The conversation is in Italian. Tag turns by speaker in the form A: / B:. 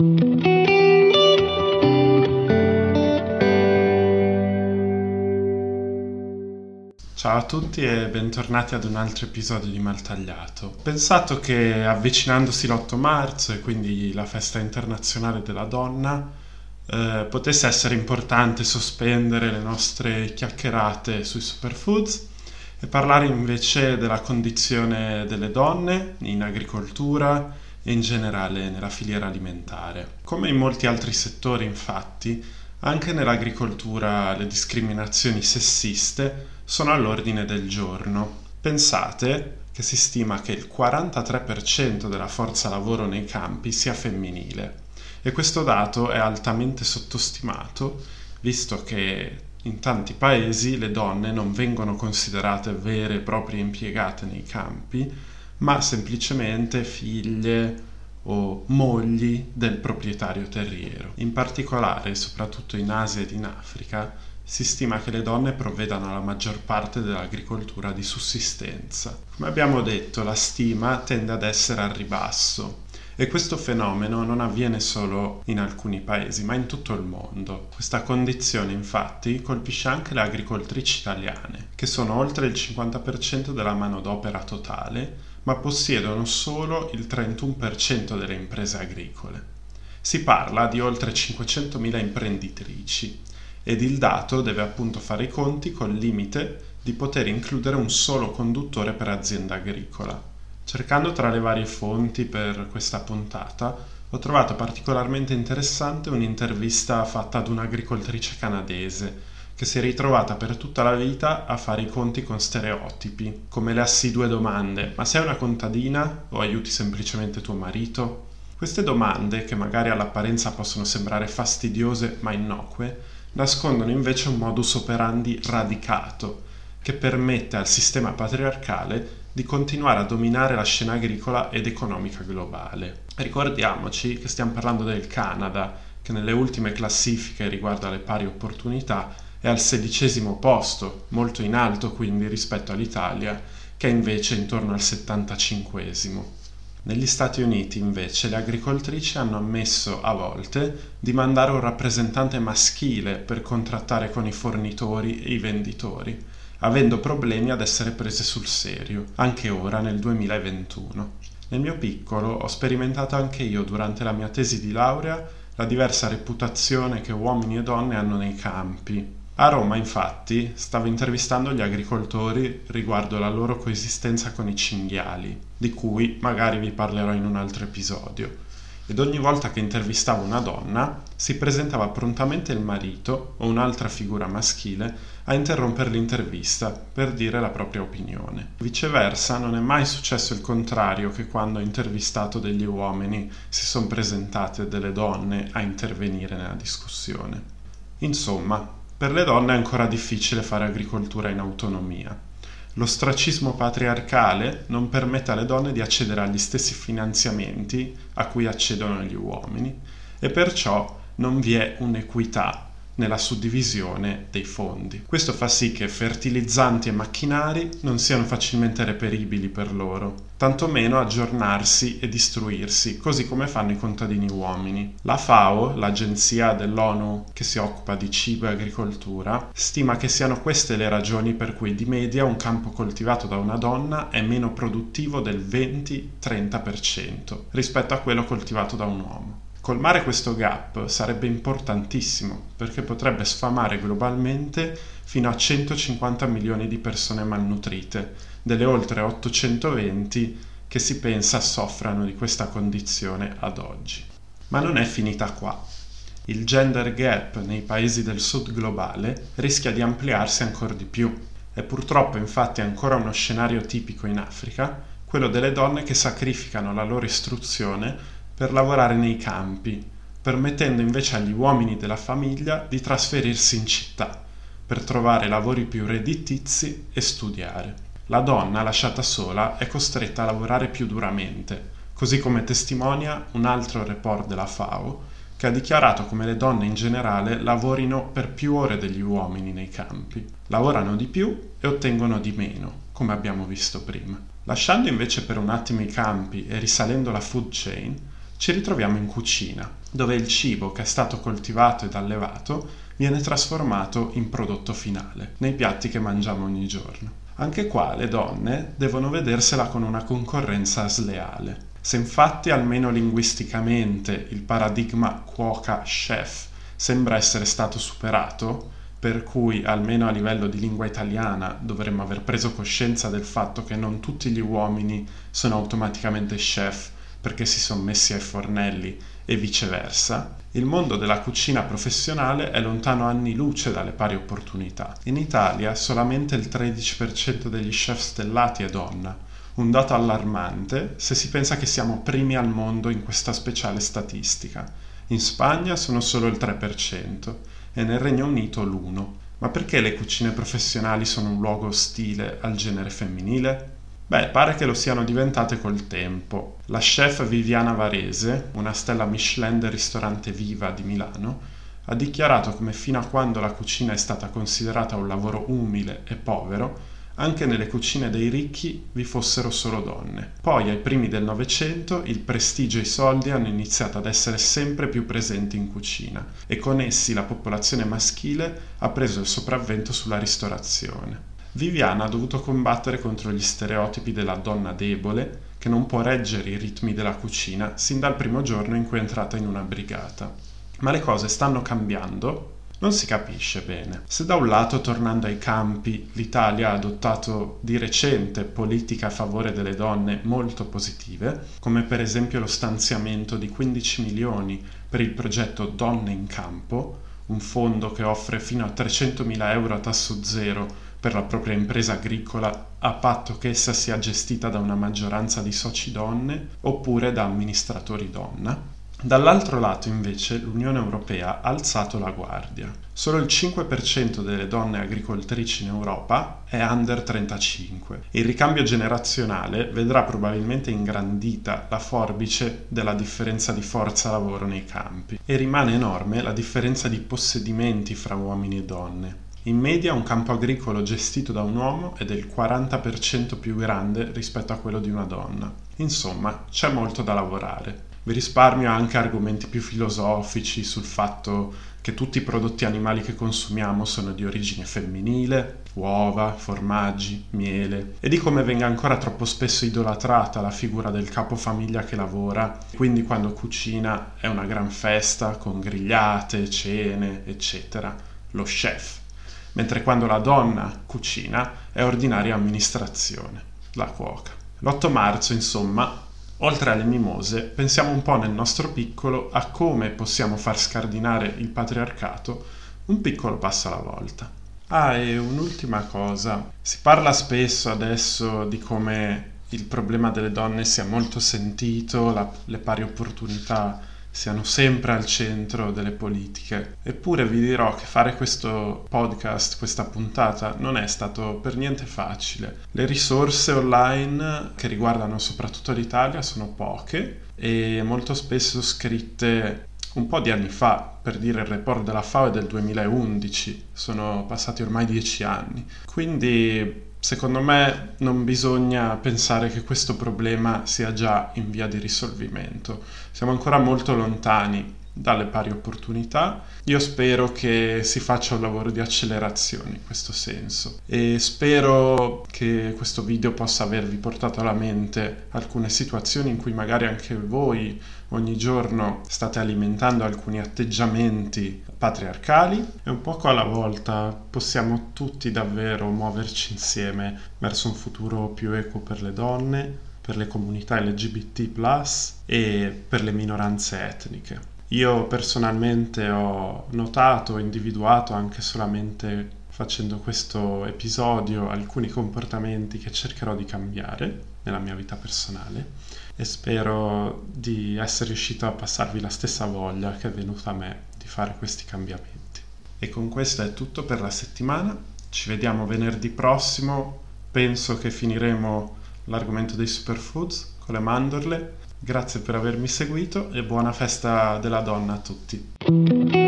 A: Ciao a tutti e bentornati ad un altro episodio di Maltagliato. Pensato che avvicinandosi l'8 marzo e quindi la festa internazionale della donna eh, potesse essere importante sospendere le nostre chiacchierate sui superfoods e parlare invece della condizione delle donne in agricoltura e in generale nella filiera alimentare. Come in molti altri settori infatti, anche nell'agricoltura le discriminazioni sessiste sono all'ordine del giorno. Pensate che si stima che il 43% della forza lavoro nei campi sia femminile e questo dato è altamente sottostimato visto che in tanti paesi le donne non vengono considerate vere e proprie impiegate nei campi, ma semplicemente figlie o mogli del proprietario terriero. In particolare, soprattutto in Asia ed in Africa, si stima che le donne provvedano alla maggior parte dell'agricoltura di sussistenza. Come abbiamo detto, la stima tende ad essere al ribasso e questo fenomeno non avviene solo in alcuni paesi, ma in tutto il mondo. Questa condizione infatti colpisce anche le agricoltrici italiane, che sono oltre il 50% della manodopera totale, ma possiedono solo il 31% delle imprese agricole. Si parla di oltre 500.000 imprenditrici ed il dato deve appunto fare i conti col limite di poter includere un solo conduttore per azienda agricola. Cercando tra le varie fonti per questa puntata, ho trovato particolarmente interessante un'intervista fatta ad un'agricoltrice canadese che si è ritrovata per tutta la vita a fare i conti con stereotipi, come le assidue domande ma sei una contadina o aiuti semplicemente tuo marito? Queste domande, che magari all'apparenza possono sembrare fastidiose ma innocue, nascondono invece un modus operandi radicato che permette al sistema patriarcale di continuare a dominare la scena agricola ed economica globale. Ricordiamoci che stiamo parlando del Canada, che nelle ultime classifiche riguardo alle pari opportunità è al sedicesimo posto, molto in alto quindi rispetto all'Italia, che è invece intorno al 75 negli Stati Uniti invece le agricoltrici hanno ammesso a volte di mandare un rappresentante maschile per contrattare con i fornitori e i venditori, avendo problemi ad essere prese sul serio, anche ora nel 2021. Nel mio piccolo ho sperimentato anche io durante la mia tesi di laurea la diversa reputazione che uomini e donne hanno nei campi, a Roma, infatti, stavo intervistando gli agricoltori riguardo la loro coesistenza con i cinghiali, di cui magari vi parlerò in un altro episodio. Ed ogni volta che intervistavo una donna, si presentava prontamente il marito o un'altra figura maschile a interrompere l'intervista per dire la propria opinione. Viceversa, non è mai successo il contrario che quando ho intervistato degli uomini si sono presentate delle donne a intervenire nella discussione. Insomma, per le donne è ancora difficile fare agricoltura in autonomia. L'ostracismo patriarcale non permette alle donne di accedere agli stessi finanziamenti a cui accedono gli uomini e perciò non vi è un'equità nella suddivisione dei fondi. Questo fa sì che fertilizzanti e macchinari non siano facilmente reperibili per loro, tantomeno aggiornarsi e istruirsi, così come fanno i contadini uomini. La FAO, l'agenzia dell'ONU che si occupa di cibo e agricoltura, stima che siano queste le ragioni per cui di media un campo coltivato da una donna è meno produttivo del 20-30% rispetto a quello coltivato da un uomo. Colmare questo gap sarebbe importantissimo perché potrebbe sfamare globalmente fino a 150 milioni di persone malnutrite, delle oltre 820 che si pensa soffrano di questa condizione ad oggi. Ma non è finita qua. Il gender gap nei paesi del sud globale rischia di ampliarsi ancora di più. È purtroppo infatti ancora uno scenario tipico in Africa, quello delle donne che sacrificano la loro istruzione per lavorare nei campi, permettendo invece agli uomini della famiglia di trasferirsi in città per trovare lavori più redditizi e studiare. La donna lasciata sola è costretta a lavorare più duramente, così come testimonia un altro report della FAO che ha dichiarato come le donne in generale lavorino per più ore degli uomini nei campi. Lavorano di più e ottengono di meno, come abbiamo visto prima. Lasciando invece per un attimo i campi e risalendo la food chain, ci ritroviamo in cucina, dove il cibo che è stato coltivato ed allevato viene trasformato in prodotto finale, nei piatti che mangiamo ogni giorno. Anche qua le donne devono vedersela con una concorrenza sleale. Se infatti almeno linguisticamente il paradigma cuoca-chef sembra essere stato superato, per cui almeno a livello di lingua italiana dovremmo aver preso coscienza del fatto che non tutti gli uomini sono automaticamente chef perché si sono messi ai fornelli e viceversa, il mondo della cucina professionale è lontano anni luce dalle pari opportunità. In Italia solamente il 13% degli chef stellati è donna, un dato allarmante se si pensa che siamo primi al mondo in questa speciale statistica. In Spagna sono solo il 3% e nel Regno Unito l'1. Ma perché le cucine professionali sono un luogo ostile al genere femminile? Beh, pare che lo siano diventate col tempo. La chef Viviana Varese, una stella Michelin del ristorante Viva di Milano, ha dichiarato come fino a quando la cucina è stata considerata un lavoro umile e povero, anche nelle cucine dei ricchi vi fossero solo donne. Poi, ai primi del Novecento, il prestigio e i soldi hanno iniziato ad essere sempre più presenti in cucina e con essi la popolazione maschile ha preso il sopravvento sulla ristorazione. Viviana ha dovuto combattere contro gli stereotipi della donna debole che non può reggere i ritmi della cucina sin dal primo giorno in cui è entrata in una brigata. Ma le cose stanno cambiando non si capisce bene. Se da un lato, tornando ai campi, l'Italia ha adottato di recente politiche a favore delle donne molto positive, come per esempio lo stanziamento di 15 milioni per il progetto Donne in Campo, un fondo che offre fino a 300.000 euro a tasso zero per la propria impresa agricola a patto che essa sia gestita da una maggioranza di soci donne oppure da amministratori donna, Dall'altro lato invece l'Unione Europea ha alzato la guardia. Solo il 5% delle donne agricoltrici in Europa è under 35. Il ricambio generazionale vedrà probabilmente ingrandita la forbice della differenza di forza lavoro nei campi e rimane enorme la differenza di possedimenti fra uomini e donne. In media un campo agricolo gestito da un uomo è del 40% più grande rispetto a quello di una donna. Insomma, c'è molto da lavorare. Vi risparmio anche argomenti più filosofici sul fatto che tutti i prodotti animali che consumiamo sono di origine femminile, uova, formaggi, miele, e di come venga ancora troppo spesso idolatrata la figura del capofamiglia che lavora, quindi quando cucina è una gran festa con grigliate, cene, eccetera, lo chef, mentre quando la donna cucina è ordinaria amministrazione, la cuoca. L'8 marzo, insomma, Oltre alle mimose, pensiamo un po' nel nostro piccolo a come possiamo far scardinare il patriarcato un piccolo passo alla volta. Ah, e un'ultima cosa. Si parla spesso adesso di come il problema delle donne sia molto sentito, la, le pari opportunità siano sempre al centro delle politiche. Eppure vi dirò che fare questo podcast, questa puntata, non è stato per niente facile. Le risorse online che riguardano soprattutto l'Italia sono poche e molto spesso scritte un po' di anni fa, per dire il report della FAO è del 2011, sono passati ormai dieci anni. Quindi secondo me non bisogna pensare che questo problema sia già in via di risolvimento. Siamo ancora molto lontani dalle pari opportunità. Io spero che si faccia un lavoro di accelerazione in questo senso e spero che questo video possa avervi portato alla mente alcune situazioni in cui magari anche voi ogni giorno state alimentando alcuni atteggiamenti patriarcali e un poco alla volta possiamo tutti davvero muoverci insieme verso un futuro più equo per le donne, per le comunità LGBT e per le minoranze etniche. Io personalmente ho notato, individuato anche solamente facendo questo episodio alcuni comportamenti che cercherò di cambiare nella mia vita personale e spero di essere riuscito a passarvi la stessa voglia che è venuta a me di fare questi cambiamenti. E con questo è tutto per la settimana. Ci vediamo venerdì prossimo. Penso che finiremo l'argomento dei superfoods con le mandorle Grazie per avermi seguito e buona festa della donna a tutti.